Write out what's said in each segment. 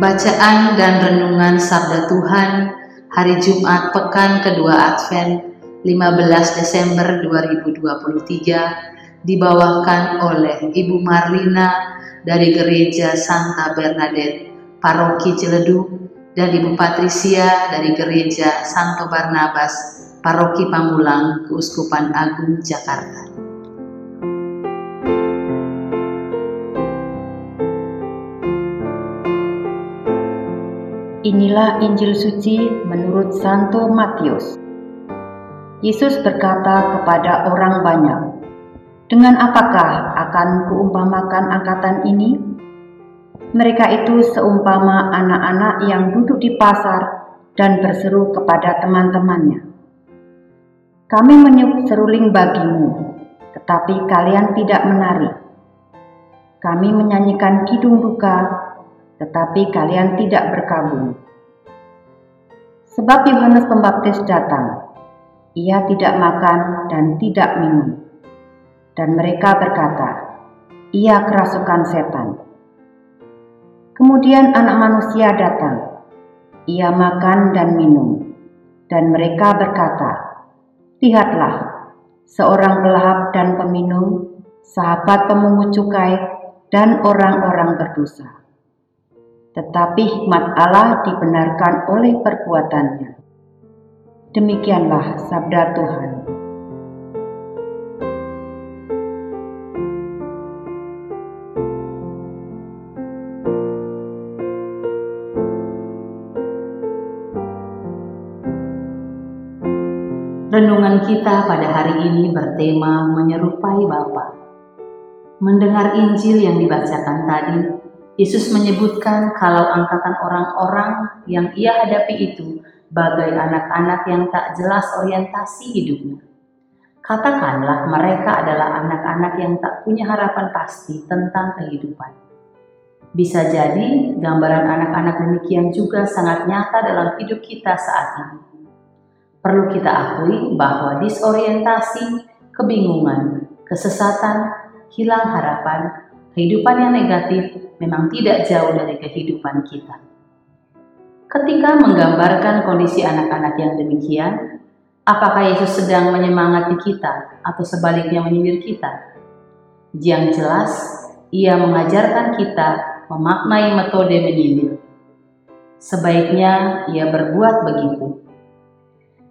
Bacaan dan Renungan Sabda Tuhan Hari Jumat Pekan Kedua Advent 15 Desember 2023 dibawakan oleh Ibu Marlina dari Gereja Santa Bernadette, Paroki Ciledug, dan Ibu Patricia dari Gereja Santo Barnabas, Paroki Pamulang, Keuskupan Agung, Jakarta. Inilah Injil suci menurut Santo Matius. Yesus berkata kepada orang banyak, "Dengan apakah akan kuumpamakan angkatan ini? Mereka itu seumpama anak-anak yang duduk di pasar dan berseru kepada teman-temannya, 'Kami meniup seruling bagimu, tetapi kalian tidak menari. Kami menyanyikan kidung duka, tetapi kalian tidak berkabung. Sebab Yohanes Pembaptis datang, ia tidak makan dan tidak minum. Dan mereka berkata, ia kerasukan setan. Kemudian anak manusia datang, ia makan dan minum. Dan mereka berkata, lihatlah, seorang pelahap dan peminum, sahabat pemungut cukai, dan orang-orang berdosa tetapi hikmat Allah dibenarkan oleh perbuatannya. Demikianlah sabda Tuhan. Renungan kita pada hari ini bertema menyerupai Bapa. Mendengar Injil yang dibacakan tadi, Yesus menyebutkan kalau angkatan orang-orang yang ia hadapi itu bagai anak-anak yang tak jelas orientasi hidupnya. Katakanlah mereka adalah anak-anak yang tak punya harapan pasti tentang kehidupan. Bisa jadi gambaran anak-anak demikian juga sangat nyata dalam hidup kita saat ini. Perlu kita akui bahwa disorientasi, kebingungan, kesesatan, hilang harapan, Kehidupan yang negatif memang tidak jauh dari kehidupan kita. Ketika menggambarkan kondisi anak-anak yang demikian, apakah Yesus sedang menyemangati kita atau sebaliknya menyindir kita? Yang jelas, ia mengajarkan kita memaknai metode menyindir. Sebaiknya ia berbuat begitu.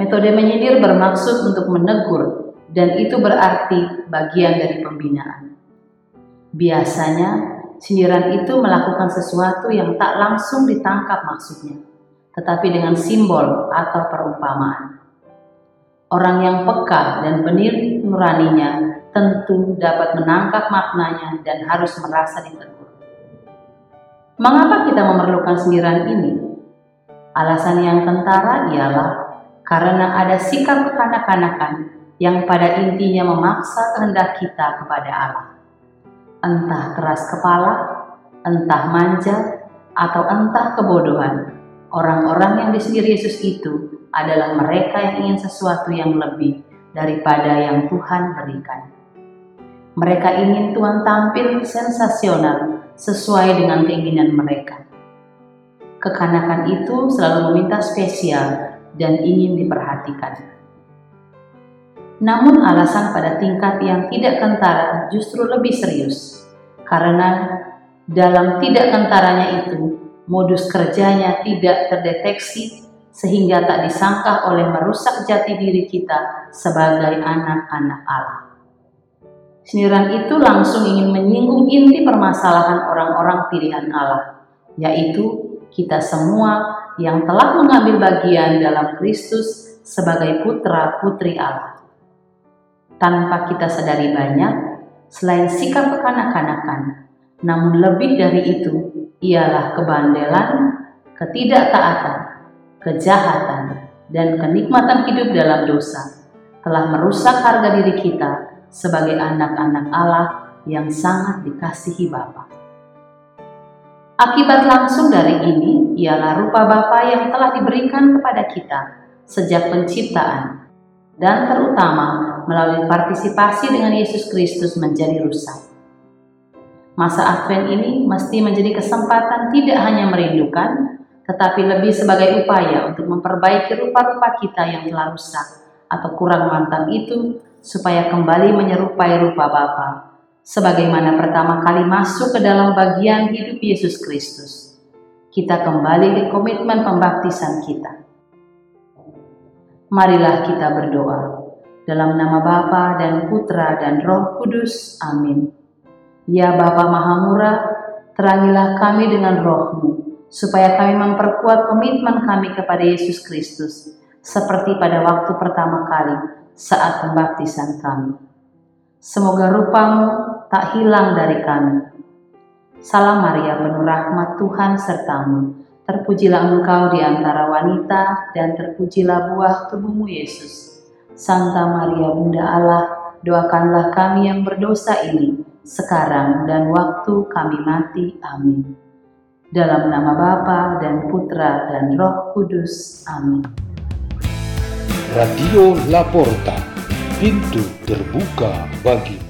Metode menyindir bermaksud untuk menegur, dan itu berarti bagian dari pembinaan. Biasanya, sindiran itu melakukan sesuatu yang tak langsung ditangkap maksudnya, tetapi dengan simbol atau perumpamaan. Orang yang peka dan benir nuraninya tentu dapat menangkap maknanya dan harus merasa ditegur. Mengapa kita memerlukan sindiran ini? Alasan yang kentara ialah karena ada sikap kekanak-kanakan yang pada intinya memaksa kehendak kita kepada Allah entah keras kepala, entah manja, atau entah kebodohan. Orang-orang yang disindir Yesus itu adalah mereka yang ingin sesuatu yang lebih daripada yang Tuhan berikan. Mereka ingin Tuhan tampil sensasional sesuai dengan keinginan mereka. Kekanakan itu selalu meminta spesial dan ingin diperhatikan. Namun alasan pada tingkat yang tidak kentara justru lebih serius, karena dalam tidak kentaranya itu, modus kerjanya tidak terdeteksi sehingga tak disangka oleh merusak jati diri kita sebagai anak-anak Allah. Sindiran itu langsung ingin menyinggung inti permasalahan orang-orang pilihan Allah, yaitu kita semua yang telah mengambil bagian dalam Kristus sebagai putra-putri Allah. Tanpa kita sadari banyak, selain sikap kekanak-kanakan, namun lebih dari itu ialah kebandelan, ketidaktaatan, kejahatan, dan kenikmatan hidup dalam dosa telah merusak harga diri kita sebagai anak-anak Allah yang sangat dikasihi Bapa. Akibat langsung dari ini ialah rupa Bapa yang telah diberikan kepada kita sejak penciptaan dan terutama melalui partisipasi dengan Yesus Kristus menjadi rusak. Masa Advent ini mesti menjadi kesempatan tidak hanya merindukan, tetapi lebih sebagai upaya untuk memperbaiki rupa-rupa kita yang telah rusak atau kurang mantap itu supaya kembali menyerupai rupa Bapa sebagaimana pertama kali masuk ke dalam bagian hidup Yesus Kristus. Kita kembali ke komitmen pembaptisan kita. Marilah kita berdoa. Dalam nama Bapa dan Putra dan Roh Kudus. Amin. Ya Bapa Mahamurah, terangilah kami dengan rohmu, supaya kami memperkuat komitmen kami kepada Yesus Kristus, seperti pada waktu pertama kali saat pembaptisan kami. Semoga rupamu tak hilang dari kami. Salam Maria penuh rahmat Tuhan sertamu. Terpujilah engkau di antara wanita dan terpujilah buah tubuhmu Yesus. Santa Maria Bunda Allah, doakanlah kami yang berdosa ini sekarang dan waktu kami mati. Amin. Dalam nama Bapa dan Putra dan Roh Kudus. Amin. Radio Laporta, pintu terbuka bagi